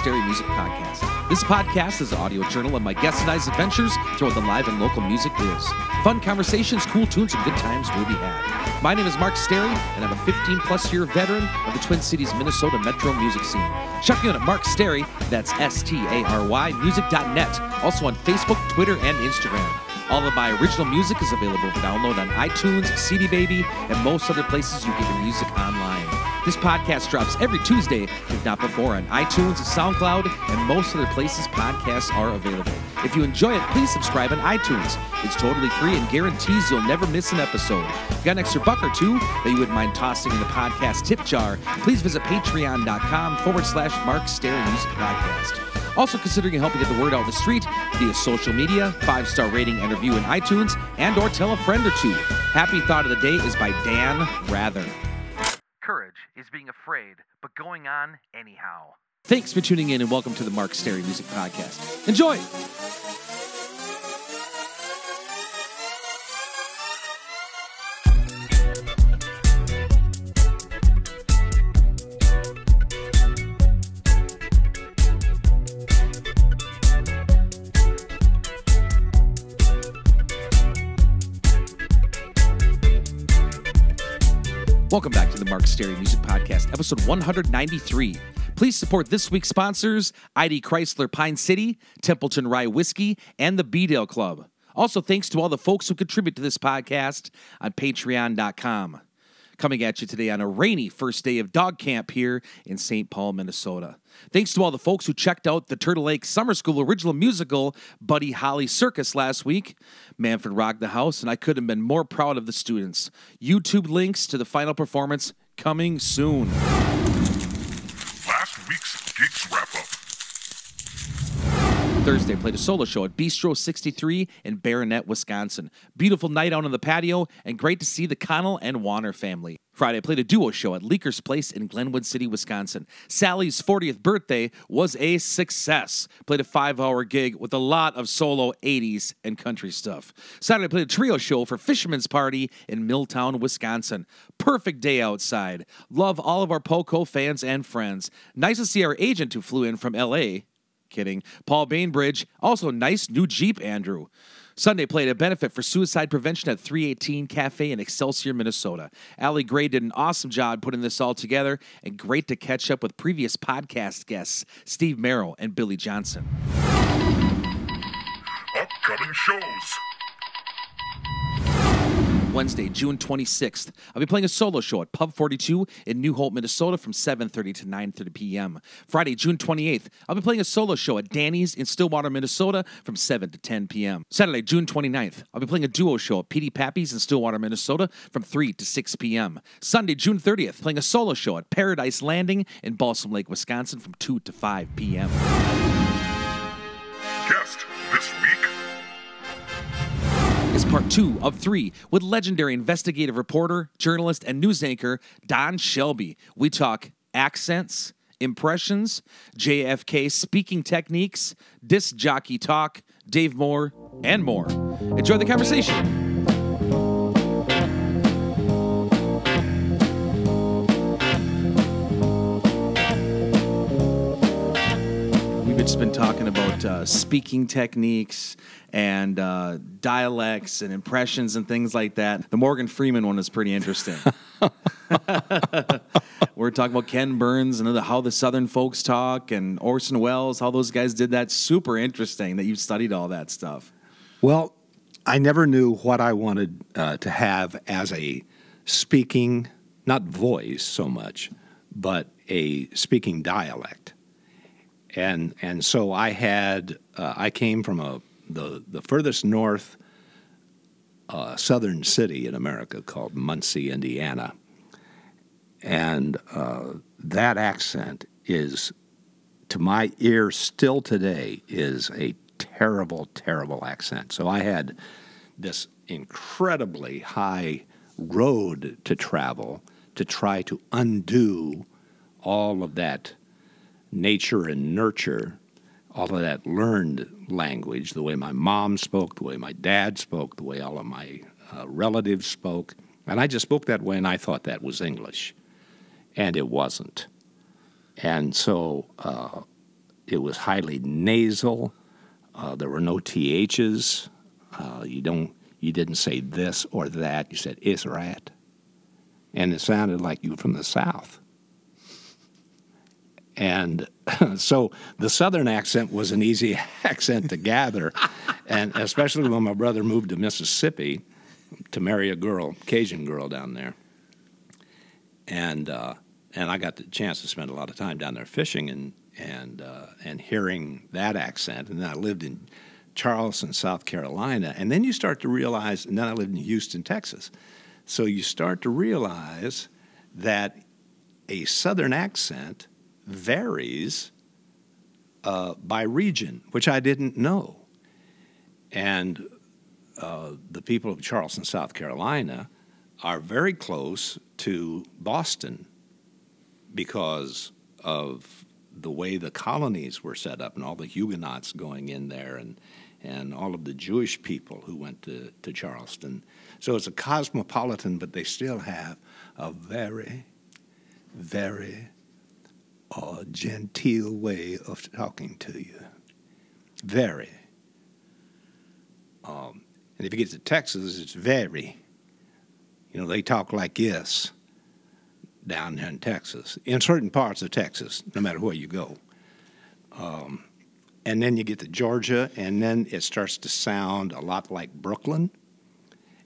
Stary Music Podcast. This podcast is an audio journal of my guest and I's adventures throughout the live and local music biz. Fun conversations, cool tunes, and good times will be had. My name is Mark Stary, and I'm a 15 plus year veteran of the Twin Cities, Minnesota metro music scene. Check me out at Mark Stary, that's S T A R Y, music.net, also on Facebook, Twitter, and Instagram. All of my original music is available for download on iTunes, CD Baby, and most other places you get your music online. This podcast drops every Tuesday, if not before, on iTunes, SoundCloud, and most other places podcasts are available. If you enjoy it, please subscribe on iTunes. It's totally free and guarantees you'll never miss an episode. If you got an extra buck or two that you wouldn't mind tossing in the podcast tip jar, please visit patreon.com forward slash Mark Stary Music Podcast. Also considering helping get the word out in the street via social media, five-star rating and review in iTunes, and or tell a friend or two. Happy Thought of the Day is by Dan Rather. Is being afraid, but going on anyhow. Thanks for tuning in and welcome to the Mark Stary Music Podcast. Enjoy! Welcome back Mark Stary Music Podcast, episode 193. Please support this week's sponsors ID Chrysler Pine City, Templeton Rye Whiskey, and the B-Dale Club. Also, thanks to all the folks who contribute to this podcast on patreon.com. Coming at you today on a rainy first day of dog camp here in St. Paul, Minnesota. Thanks to all the folks who checked out the Turtle Lake Summer School original musical, Buddy Holly Circus, last week. Manfred rocked the house, and I couldn't have been more proud of the students. YouTube links to the final performance coming soon. Last week's Geeks Wrap Up. Thursday, played a solo show at Bistro 63 in Barronett, Wisconsin. Beautiful night out on the patio, and great to see the Connell and Warner family. Friday, played a duo show at Leaker's Place in Glenwood City, Wisconsin. Sally's 40th birthday was a success. Played a five hour gig with a lot of solo 80s and country stuff. Saturday, played a trio show for Fisherman's Party in Milltown, Wisconsin. Perfect day outside. Love all of our Poco fans and friends. Nice to see our agent who flew in from LA Kidding. Paul Bainbridge, also nice new Jeep, Andrew. Sunday played a benefit for suicide prevention at 318 Cafe in Excelsior, Minnesota. Allie Gray did an awesome job putting this all together, and great to catch up with previous podcast guests, Steve Merrill and Billy Johnson. Upcoming shows. Wednesday, June 26th. I'll be playing a solo show at Pub 42 in New Hope, Minnesota from 7:30 to 9:30 p.m. Friday, June 28th, I'll be playing a solo show at Danny's in Stillwater, Minnesota from 7 to 10 p.m. Saturday, June 29th, I'll be playing a duo show at PD Pappy's in Stillwater, Minnesota from 3 to 6 p.m. Sunday, June 30th, playing a solo show at Paradise Landing in Balsam Lake, Wisconsin from 2 to 5 p.m. is part two of three with legendary investigative reporter, journalist, and news anchor Don Shelby. We talk accents, impressions, JFK speaking techniques, disc jockey talk, Dave Moore, and more. Enjoy the conversation. Just been talking about uh, speaking techniques and uh, dialects and impressions and things like that. The Morgan Freeman one is pretty interesting. We're talking about Ken Burns and how the Southern folks talk and Orson Welles, how those guys did that. Super interesting that you've studied all that stuff. Well, I never knew what I wanted uh, to have as a speaking, not voice so much, but a speaking dialect. And and so I had uh, I came from a the the furthest north uh, southern city in America called Muncie, Indiana, and uh, that accent is to my ear still today is a terrible, terrible accent. So I had this incredibly high road to travel to try to undo all of that nature and nurture, all of that learned language, the way my mom spoke, the way my dad spoke, the way all of my uh, relatives spoke. And I just spoke that way and I thought that was English. And it wasn't. And so uh, it was highly nasal. Uh, there were no THs. Uh, you don't. You didn't say this or that. You said is rat, and it sounded like you were from the south. And so the southern accent was an easy accent to gather, and especially when my brother moved to Mississippi to marry a girl, Cajun girl down there, and uh, and I got the chance to spend a lot of time down there fishing and and uh, and hearing that accent. And then I lived in Charleston, South Carolina, and then you start to realize. And then I lived in Houston, Texas. So you start to realize that a Southern accent varies uh, by region, which I didn't know. And uh, the people of Charleston, South Carolina, are very close to Boston because of the way the colonies were set up and all the Huguenots going in there and and all of the Jewish people who went to, to Charleston. So it's a cosmopolitan, but they still have a very, very uh, genteel way of talking to you. Very. Um, and if you get to Texas, it's very. You know, they talk like this down there in Texas, in certain parts of Texas, no matter where you go. Um, and then you get to Georgia, and then it starts to sound a lot like Brooklyn.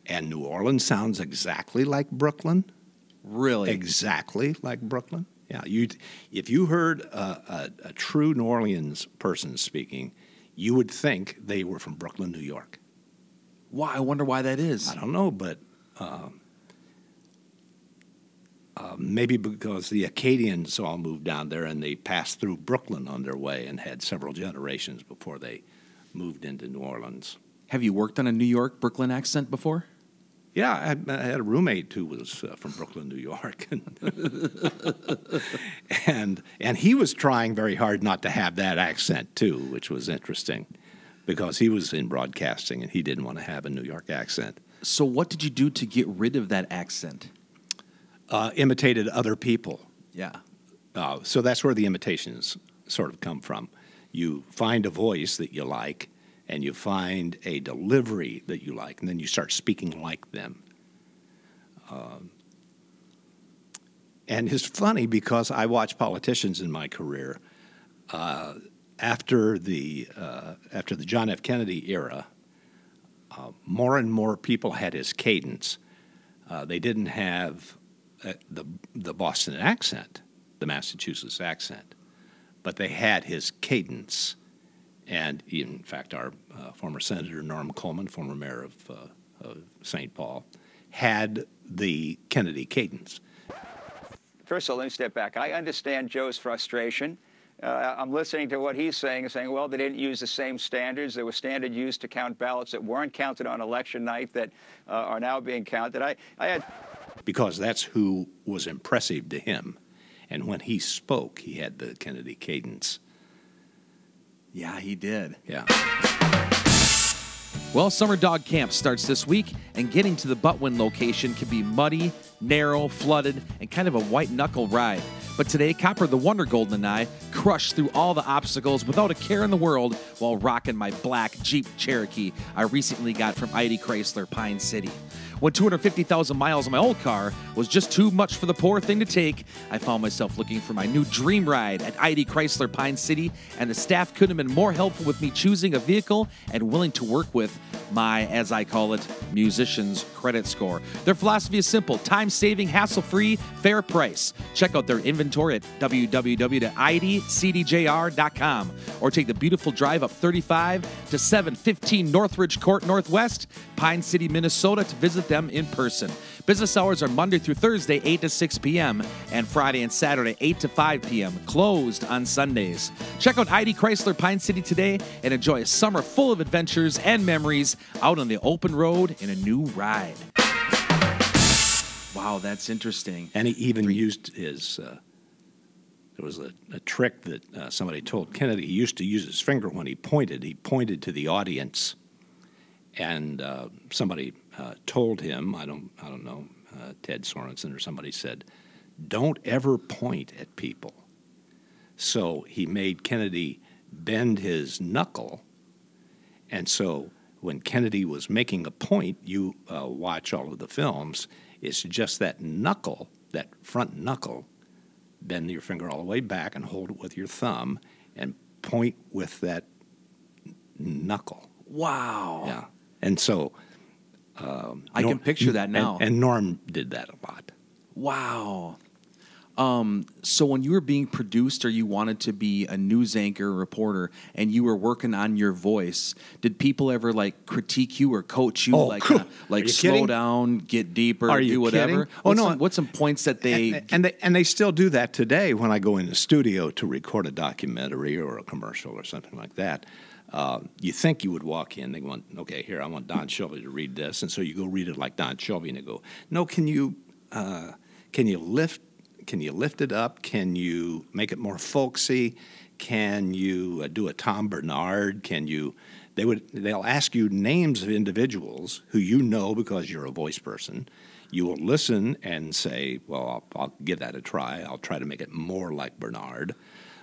And New Orleans sounds exactly like Brooklyn. Really? Exactly like Brooklyn. Yeah, you. If you heard a, a, a true New Orleans person speaking, you would think they were from Brooklyn, New York. Why? I wonder why that is. I don't know, but uh, uh, maybe because the Acadians all moved down there and they passed through Brooklyn on their way and had several generations before they moved into New Orleans. Have you worked on a New York Brooklyn accent before? Yeah, I, had- I had a roommate who was uh, from Brooklyn, New York, and and he was trying very hard not to have that accent too, which was interesting, because he was in broadcasting and he didn't want to have a New York accent. So, what did you do to get rid of that accent? Uh, imitated other people, Yeah. uh, so that's where the imitations sort of come from. You find a voice that you like, and you find a delivery that you like, and then you start speaking like them. Um, and it's funny because I watch politicians in my career. Uh, after the uh, after the John F. Kennedy era, uh, more and more people had his cadence. Uh, they didn't have uh, the the Boston accent, the Massachusetts accent, but they had his cadence. And in fact, our uh, former Senator Norm Coleman, former mayor of, uh, of St. Paul, had the Kennedy cadence. First of all, let me step back. I understand Joe's frustration. Uh, I'm listening to what he's saying saying, well, they didn't use the same standards. There were standards used to count ballots that weren't counted on election night that uh, are now being counted. I, I had because that's who was impressive to him. And when he spoke, he had the Kennedy cadence. Yeah, he did. Yeah. Well, Summer Dog Camp starts this week, and getting to the Butwin location can be muddy, narrow, flooded, and kind of a white knuckle ride. But today, Copper the Wonder Golden and I crushed through all the obstacles without a care in the world while rocking my black Jeep Cherokee I recently got from ID Chrysler Pine City. When 250,000 miles on my old car was just too much for the poor thing to take, I found myself looking for my new dream ride at ID Chrysler Pine City, and the staff couldn't have been more helpful with me choosing a vehicle and willing to work with my, as I call it, musician's credit score. Their philosophy is simple time saving, hassle free, fair price. Check out their inventory at www.idcdjr.com or take the beautiful drive up 35 to 715 Northridge Court Northwest, Pine City, Minnesota to visit them in person. Business hours are Monday through Thursday, 8 to 6 p.m., and Friday and Saturday, 8 to 5 p.m., closed on Sundays. Check out ID Chrysler Pine City today and enjoy a summer full of adventures and memories out on the open road in a new ride. Wow, that's interesting. And he even used his. Uh, there was a, a trick that uh, somebody told Kennedy. He used to use his finger when he pointed. He pointed to the audience, and uh, somebody uh, told him, I don't, I don't know, uh, Ted Sorensen or somebody said, "Don't ever point at people. So he made Kennedy bend his knuckle. And so when Kennedy was making a point, you uh, watch all of the films, it's just that knuckle, that front knuckle, bend your finger all the way back and hold it with your thumb and point with that knuckle. Wow. Yeah. And so I can picture that now. And, and Norm did that a lot. Wow. Um, so when you were being produced or you wanted to be a news anchor or reporter and you were working on your voice, did people ever like critique you or coach you Oh, like cool. uh, like you slow kidding? down, get deeper, Are do whatever? kidding? Oh, What's no. some, what's some points that they and, and they and they still do that today when I go in the studio to record a documentary or a commercial or something like that. Uh, you think you would walk in, they want, okay, here I want Don Shelby to read this, and so you go read it like Don Shelby, and they go, no, can you uh, can you lift can you lift it up? Can you make it more folksy? Can you uh, do a Tom Bernard? Can you? They would. They'll ask you names of individuals who you know because you're a voice person. You will listen and say, "Well, I'll, I'll give that a try. I'll try to make it more like Bernard."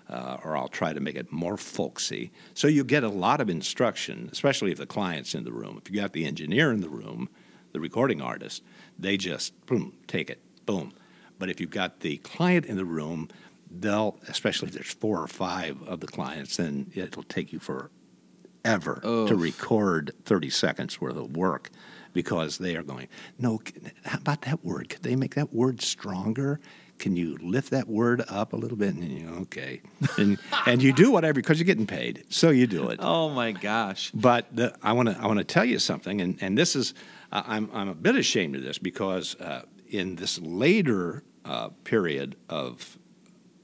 Uh, or I'll try to make it more folksy. So you get a lot of instruction, especially if the client's in the room. If you got the engineer in the room, the recording artist, they just boom, take it, boom. But if you've got the client in the room, they'll, especially if there's four or five of the clients, then it'll take you forever to record 30 seconds worth of work because they are going, no, how about that word? Could they make that word stronger? Can you lift that word up a little bit? And you know, okay. And, and you do whatever because you're getting paid. So you do it. Oh my gosh. But the, I want to I want to tell you something, and, and this is I- I'm I'm a bit ashamed of this because uh, in this later uh, period of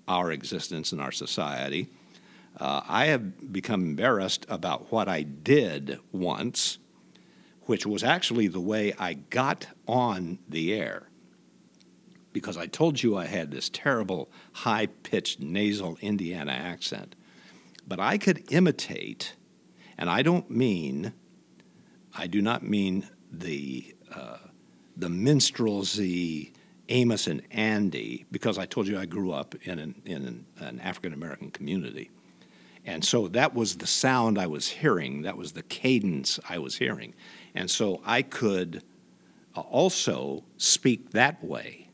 our existence in our society, uh, I have become embarrassed about what I did once, which was actually the way I got on the air. Because I told you I had this terrible high pitched nasal Indiana accent. But I could imitate and I don't mean, I do not mean the uh, the minstrelsy Amos and Andy, because I told you I grew up in an, in an, an African American community, and so that was the sound I was hearing. That was the cadence I was hearing, and so I could uh, also speak that way.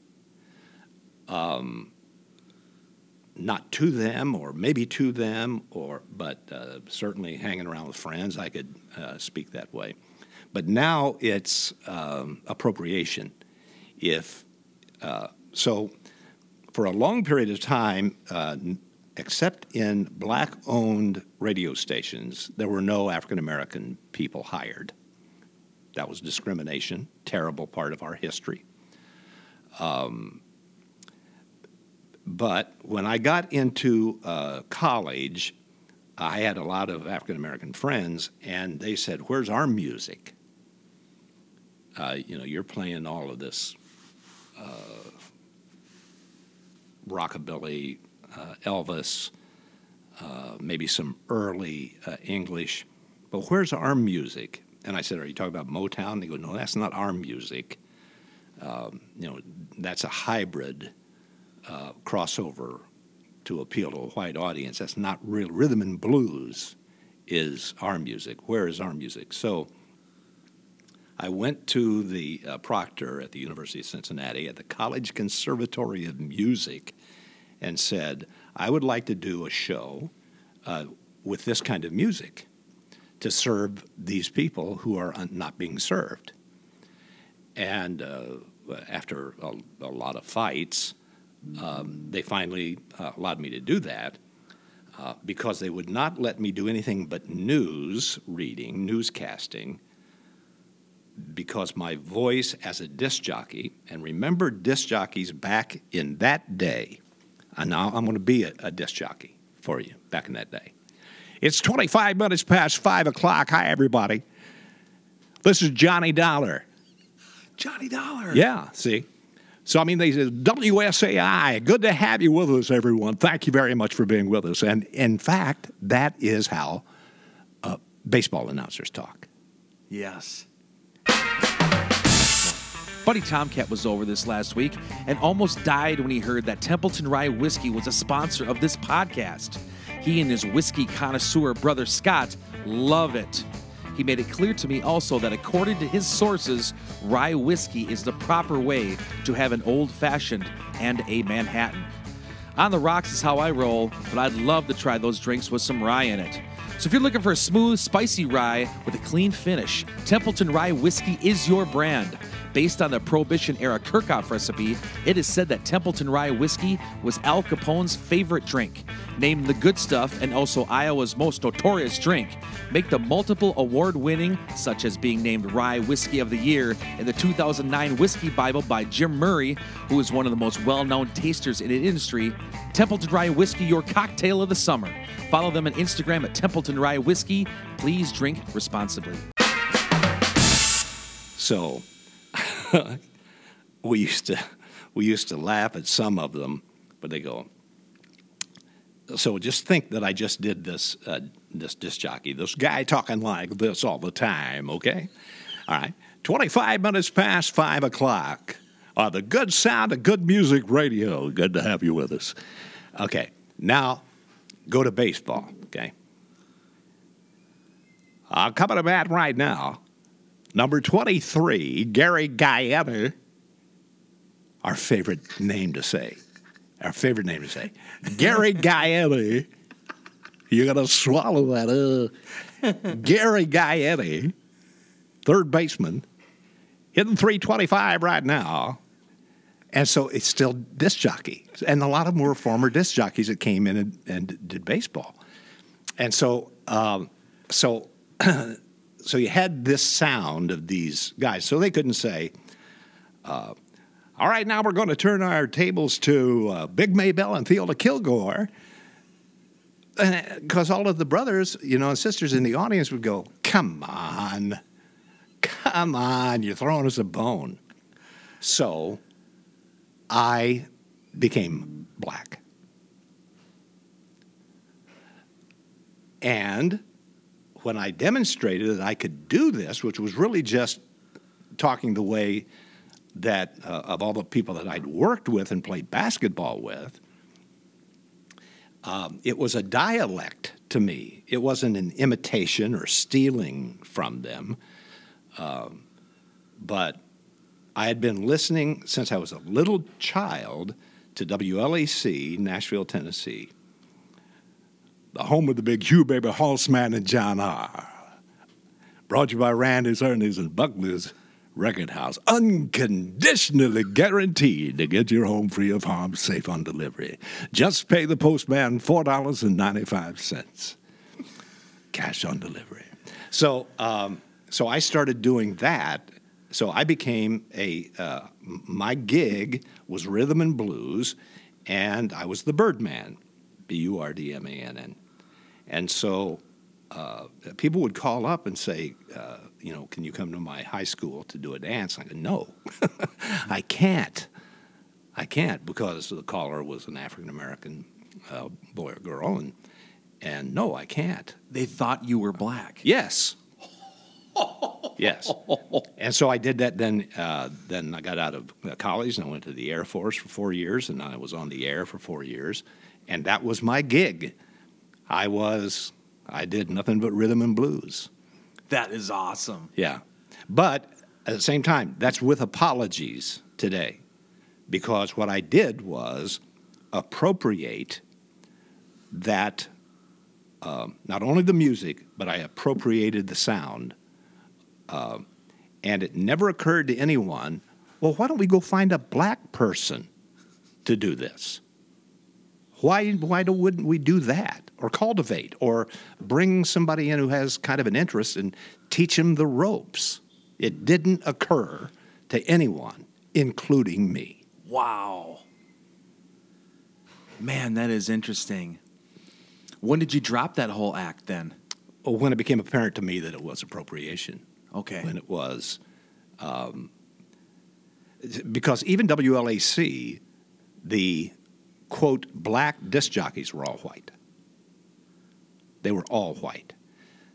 Not to them or maybe to them or but uh, certainly hanging around with friends i could uh, speak that way. But now it's um, appropriation. If uh, so for a long period of time uh, except in black owned radio stations there were no african american people hired. That was discrimination terrible part of our history But when I got into uh, college, I had a lot of African American friends, and they said, "Where's our music? Uh, you know, you're playing all of this uh, rockabilly, uh, Elvis, uh, maybe some early uh, English, but where's our music?" And I said, "Are you talking about Motown?" They go, "No, that's not our music. Um, you know, that's a hybrid." Uh, crossover to appeal to a white audience. That's not real. Rhythm and blues is our music. Where is our music? So I went to the uh, proctor at the University of Cincinnati at the College Conservatory of Music and said, I would like to do a show uh, with this kind of music to serve these people who are not being served. And uh, after a, a lot of fights, um, they finally uh, allowed me to do that uh, because they would not let me do anything but news reading, newscasting, because my voice as a disc jockey, and remember disc jockeys back in that day, and now I'm going to be a, a disc jockey for you back in that day. It's 25 minutes past 5 o'clock. Hi, everybody. This is Johnny Dollar. Johnny Dollar. Yeah, see? So, I mean, they said, WSAI, good to have you with us, everyone. Thank you very much for being with us. And in fact, that is how uh, baseball announcers talk. Yes. Buddy Tomcat was over this last week and almost died when he heard that Templeton Rye Whiskey was a sponsor of this podcast. He and his whiskey connoisseur brother Scott love it. He made it clear to me also that according to his sources, rye whiskey is the proper way to have an old fashioned and a Manhattan. On the rocks is how I roll, but I'd love to try those drinks with some rye in it. So if you're looking for a smooth, spicy rye with a clean finish, Templeton Rye Whiskey is your brand. Based on the Prohibition era Kerkhoff recipe, it is said that Templeton Rye Whiskey was Al Capone's favorite drink. Named the good stuff and also Iowa's most notorious drink, make the multiple award winning, such as being named Rye Whiskey of the Year in the 2009 Whiskey Bible by Jim Murray, who is one of the most well known tasters in the industry. Templeton Rye Whiskey, your cocktail of the summer. Follow them on Instagram at Templeton Rye Whiskey. Please drink responsibly. So we used to we used to laugh at some of them, but they go. So just think that I just did this uh, this disc jockey, this guy talking like this all the time. Okay, all right. Twenty five minutes past five o'clock. Uh, the good sound of good music radio. Good to have you with us. Okay, now go to baseball. Okay. Uh, coming to bat right now, number 23, Gary Gaetti. Our favorite name to say. Our favorite name to say. Gary Gaetti. You got to swallow that. Uh. Gary Gaetti, third baseman, hitting 325 right now. And so it's still disc jockey. And a lot of them were former disc jockeys that came in and, and did baseball. And so, um, so, so you had this sound of these guys. So they couldn't say, uh, all right, now we're going to turn our tables to uh, Big Maybelle and Theola Kilgore. Because all of the brothers, you know, and sisters in the audience would go, come on, come on, you're throwing us a bone. So I became black. And when I demonstrated that I could do this, which was really just talking the way that uh, of all the people that I'd worked with and played basketball with, um, it was a dialect to me. It wasn't an imitation or stealing from them. Um, but I had been listening since I was a little child to WLAC, Nashville, Tennessee, the home of the big Hugh Baby Hossman and John R. Brought to you by Randy's, Ernie's, and Buckley's Record House. Unconditionally guaranteed to get your home free of harm, safe on delivery. Just pay the postman $4.95. Cash on delivery. So, um, so I started doing that. So I became a, uh, my gig was rhythm and blues, and I was the Birdman, B U R D M A N N. And so uh, people would call up and say, uh, you know, can you come to my high school to do a dance? I go, no, I can't. I can't because the caller was an African American uh, boy or girl, and and no, I can't. They thought you were black. Yes. yes. And so I did that. Then, uh, then I got out of college and I went to the Air Force for four years, and I was on the air for four years, and that was my gig. I was, I did nothing but rhythm and blues. That is awesome. Yeah. But at the same time, that's with apologies today. Because what I did was appropriate that, um, not only the music, but I appropriated the sound. Uh, and it never occurred to anyone, well, why don't we go find a black person to do this? Why, why do, wouldn't we do that or cultivate or bring somebody in who has kind of an interest and teach him the ropes? It didn't occur to anyone, including me. Wow. Man, that is interesting. When did you drop that whole act then? Well, when it became apparent to me that it was appropriation. Okay. When it was, um, because even WLAC, the quote, black disc jockeys were all white. They were all white.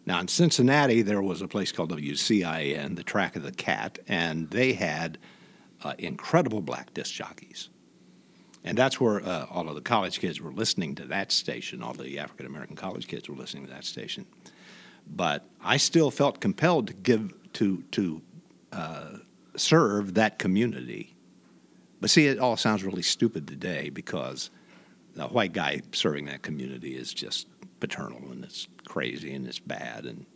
Now, in Cincinnati, there was a place called WCIN, the Track of the Cat, and they had uh, incredible black disc jockeys. And that's where uh, all of the college kids were listening to that station. All the African American college kids were listening to that station. But I still felt compelled to give to to uh, serve that community. But see, it all sounds really stupid today because the white guy serving that community is just paternal and it's crazy and it's bad and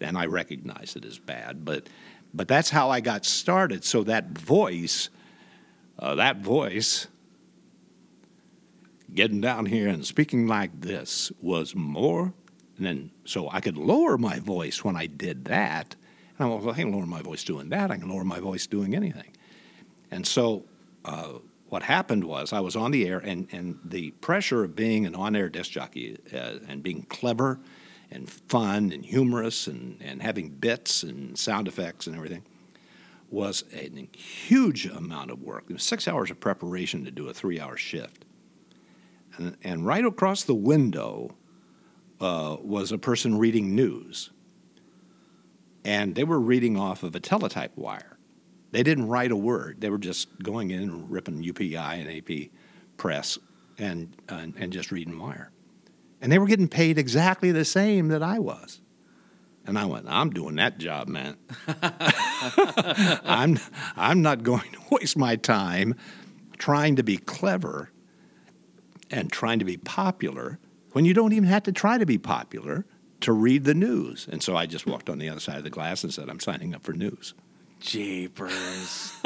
and I recognize it as bad. But but that's how I got started. So that voice, uh, that voice, getting down here and speaking like this was more. Then so I could lower my voice when I did that. And I'm well, I can lower my voice doing that. I can lower my voice doing anything. And so uh, what happened was I was on the air, and, and the pressure of being an on air disc jockey uh, and being clever and fun and humorous and, and having bits and sound effects and everything was a huge amount of work. It was six hours of preparation to do a three hour shift. And, and right across the window uh, was a person reading news. And they were reading off of a teletype wire. They didn't write a word. They were just going in and ripping UPI and AP press and, and, and just reading wire. And they were getting paid exactly the same that I was. And I went, I'm doing that job, man. I'm, I'm not going to waste my time trying to be clever and trying to be popular when you don't even have to try to be popular to read the news. And so I just walked on the other side of the glass and said, I'm signing up for news. Jeepers.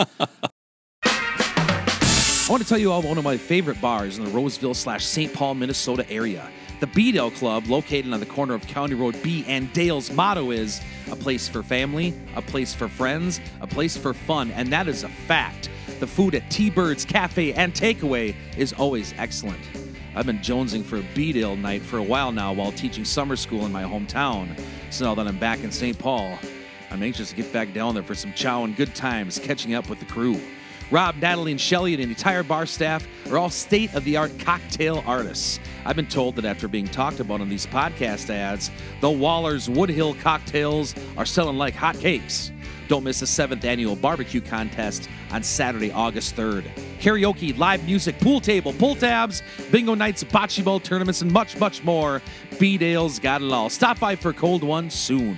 I want to tell you all about one of my favorite bars in the Roseville slash St. Paul, Minnesota area. The B-Dale Club, located on the corner of County Road B and Dale's motto is a place for family, a place for friends, a place for fun, and that is a fact. The food at T-Bird's Cafe and Takeaway is always excellent. I've been jonesing for a B-Dale night for a while now while teaching summer school in my hometown. So now that I'm back in St. Paul, I'm anxious to get back down there for some chow and good times catching up with the crew. Rob, Natalie, and Shelly and the entire bar staff are all state of the art cocktail artists. I've been told that after being talked about on these podcast ads, the Waller's Woodhill cocktails are selling like hotcakes. Don't miss the seventh annual barbecue contest on Saturday, August 3rd. Karaoke, live music, pool table, pull tabs, bingo nights, bocce ball tournaments, and much, much more. B Dale's got it all. Stop by for a cold one soon.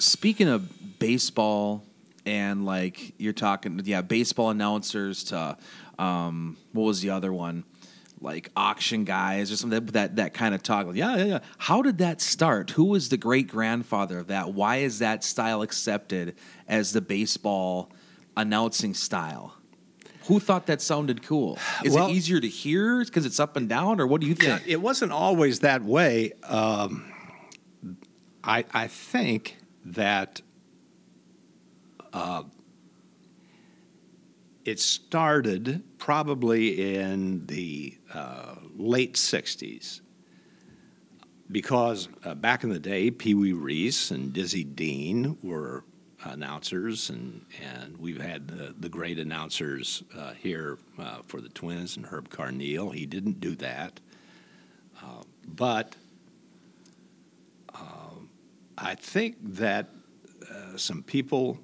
Speaking of baseball and like you're talking, yeah, baseball announcers to um, what was the other one? Like auction guys or something that that kind of talk. Yeah, yeah, yeah. How did that start? Who was the great grandfather of that? Why is that style accepted as the baseball announcing style? Who thought that sounded cool? Is Well- it easier to hear because it's up and down, or what do you Yeah, think? it wasn't always that way. Um, I, I think that uh, it started probably in the uh, late 60s because uh, back in the day, Pee Wee Reese and Dizzy Dean were announcers, and, and we've had the, the great announcers uh, here uh, for the Twins and Herb Carneal. He didn't do that. Uh, but I think that uh, some people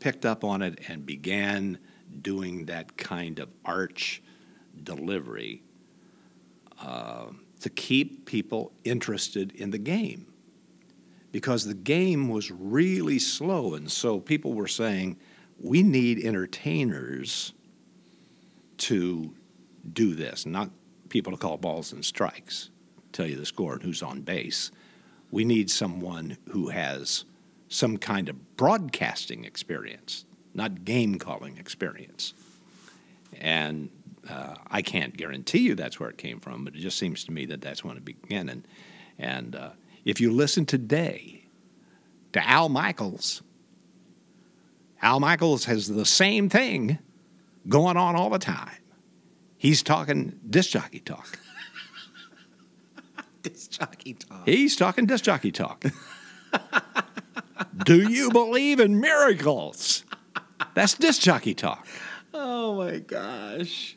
picked up on it and began doing that kind of arch delivery uh, to keep people interested in the game because the game was really slow. And so people were saying, we need entertainers to do this, not people to call balls and strikes, tell you the score and who's on base. We need someone who has some kind of broadcasting experience, not game calling experience. And uh, I can't guarantee you that's where it came from, but it just seems to me that that's when it began. And, and uh, if you listen today to Al Michaels, Al Michaels has the same thing going on all the time. He's talking disc jockey talk. This jockey talk. He's talking disc jockey talk. Do you believe in miracles? That's disc jockey talk. Oh my gosh.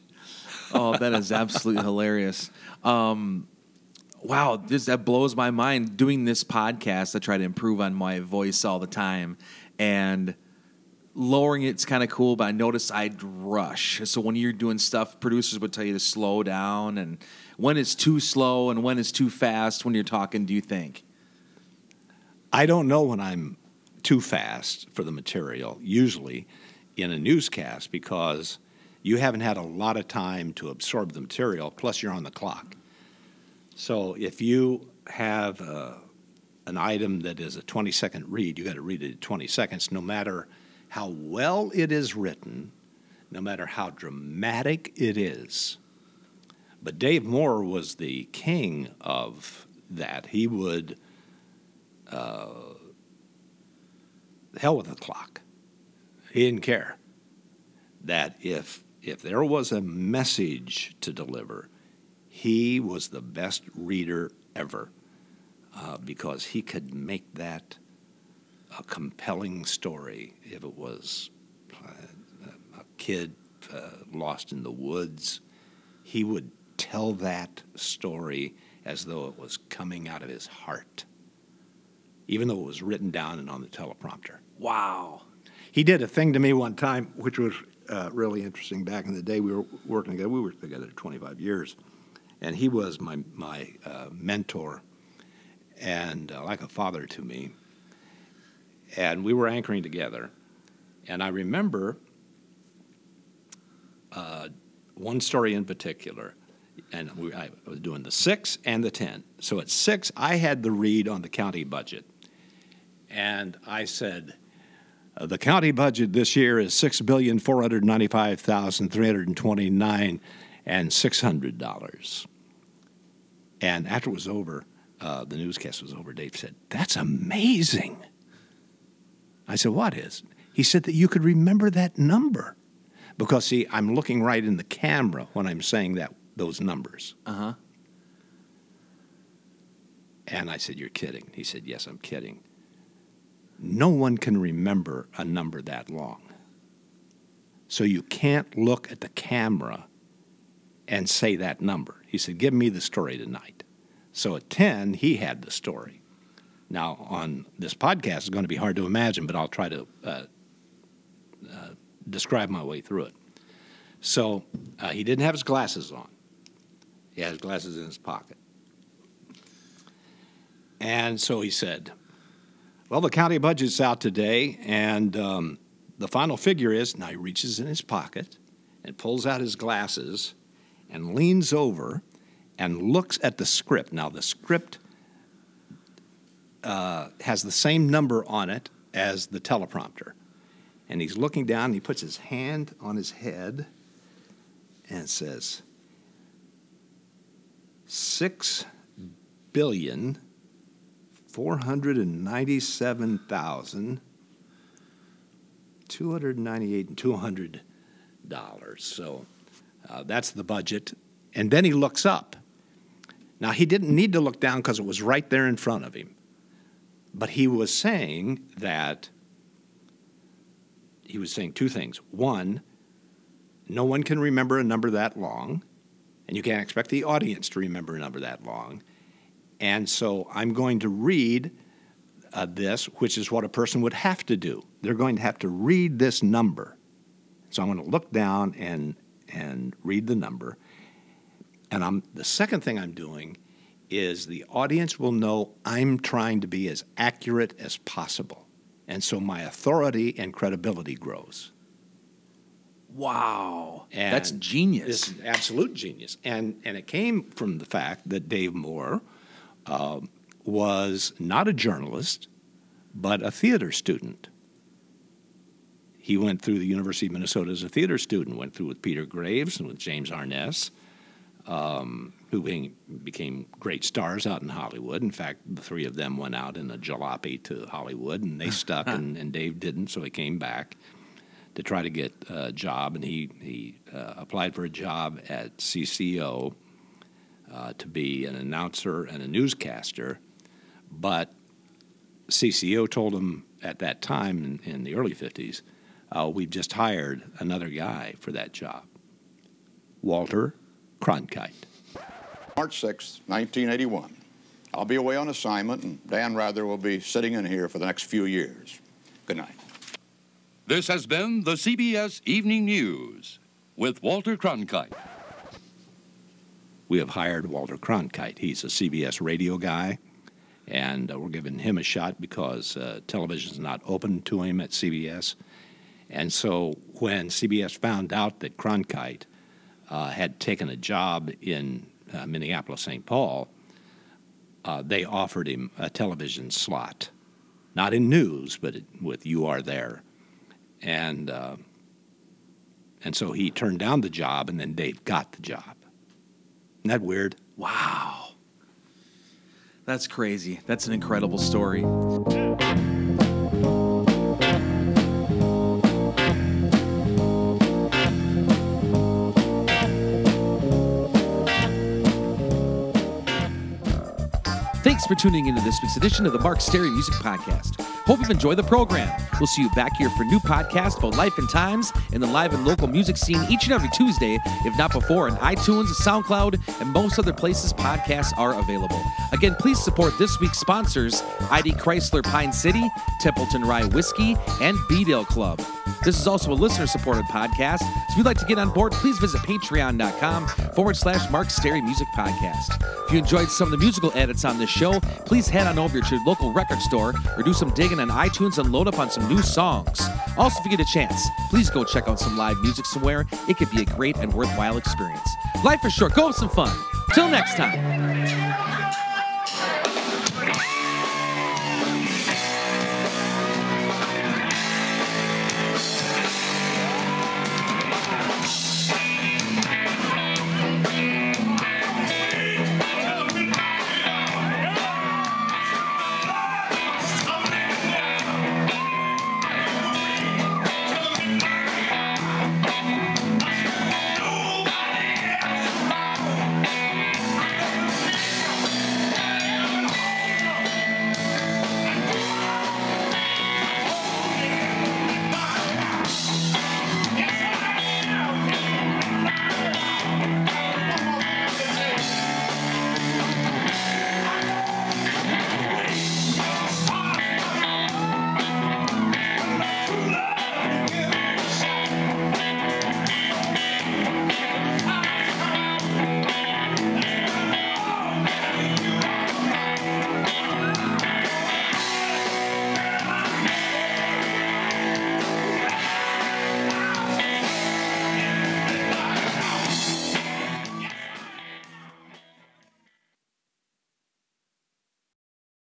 Oh, that is absolutely hilarious. Um, Wow, this that blows my mind. Doing this podcast, I try to improve on my voice all the time, and lowering it's kind of cool. But I noticed I'd rush. So when you're doing stuff, producers would tell you to slow down, and when it's too slow and when it's too fast. When you're talking, do you think? I don't know when I'm too fast for the material, usually in a newscast, because you haven't had a lot of time to absorb the material, plus you're on the clock. So if you have uh, an item that is a 20 second read, you got to read it in 20 seconds, no matter how well it is written, no matter how dramatic it is. But Dave Moore was the king of that. He would uh, hell with the clock. He didn't care that if if there was a message to deliver, he was the best reader ever uh, because he could make that a compelling story. If it was uh, a kid uh, lost in the woods, he would tell that story as though it was coming out of his heart, even though it was written down and on the teleprompter. Wow. He did a thing to me one time, which was uh, really interesting. Back in the day, we were working together. We worked together 25 years, and he was my my uh, mentor and uh, like a father to me. And we were anchoring together, and I remember uh, one story in particular. And we, I was doing the six and the ten. So at six, I had the read on the county budget, and I said, uh, the county budget this year is six billion four hundred ninety-five thousand three hundred twenty-nine and six hundred dollars. And after it was over, uh, the newscast was over. Dave said, "That's amazing." I said, "What is?" He said that you could remember that number, because see, I'm looking right in the camera when I'm saying that those numbers. Uh huh. And I said, "You're kidding." He said, "Yes, I'm kidding." no one can remember a number that long. So you can't look at the camera and say that number. He said, Give me the story tonight. So at 10, he had the story. Now, on this podcast, it's going to be hard to imagine, but I'll try to uh, uh, describe my way through it. So uh, he didn't have his glasses on, he had his glasses in his pocket. And so he said, well, the county budget's out today, and um, the final figure is now he reaches in his pocket and pulls out his glasses and leans over and looks at the script. Now, the script uh, has the same number on it as the teleprompter. And he's looking down, and he puts his hand on his head and says, Six billion four hundred and ninety-seven thousand two hundred ninety-eight and two hundred dollars. So uh, that's the budget. And then he looks up. Now he didn't need to look down because it was right there in front of him. But he was saying that he was saying two things. One, no one can remember a number that long, and you can't expect the audience to remember a number that long. And so I'm going to read uh, this, which is what a person would have to do. They're going to have to read this number. So I'm going to look down and, and read the number. And I'm, the second thing I'm doing is the audience will know I'm trying to be as accurate as possible. And so my authority and credibility grows. Wow. And That's genius. This is absolute genius. And, and it came from the fact that Dave Moore uh, was not a journalist, but a theater student. He went through the University of Minnesota as a theater student, went through with Peter Graves and with James Arness, um, who became great stars out in Hollywood. In fact, the three of them went out in a jalopy to Hollywood, and they stuck, and, and Dave didn't, so he came back to try to get a job, and he, he uh, applied for a job at CCO uh, to be an announcer and a newscaster, but CCO told him at that time in, in the early 50s, uh, we've just hired another guy for that job, Walter Cronkite. March 6, 1981. I'll be away on assignment, and Dan Rather will be sitting in here for the next few years. Good night. This has been the CBS Evening News with Walter Cronkite. We have hired Walter Cronkite. He's a CBS radio guy, and uh, we're giving him a shot because uh, television is not open to him at CBS. And so when CBS found out that Cronkite uh, had taken a job in uh, Minneapolis, St. Paul, uh, they offered him a television slot, not in news, but it, with You Are There. And, uh, and so he turned down the job, and then Dave got the job. Isn't that weird? Wow. That's crazy. That's an incredible story. Thanks for tuning into this week's edition of the Mark Sterry Music Podcast. Hope you've enjoyed the program. We'll see you back here for new podcast about life and times in the live and local music scene each and every Tuesday, if not before, on iTunes, SoundCloud, and most other places podcasts are available. Again, please support this week's sponsors ID Chrysler Pine City, Templeton Rye Whiskey, and B-Dale Club. This is also a listener supported podcast. So if you'd like to get on board, please visit patreon.com forward slash Mark Sterry Music Podcast. If you enjoyed some of the musical edits on this show, please head on over to your local record store or do some digging on iTunes and load up on some new songs. Also, if you get a chance, please go check out some live music somewhere. It could be a great and worthwhile experience. Life is short. Go have some fun. Till next time.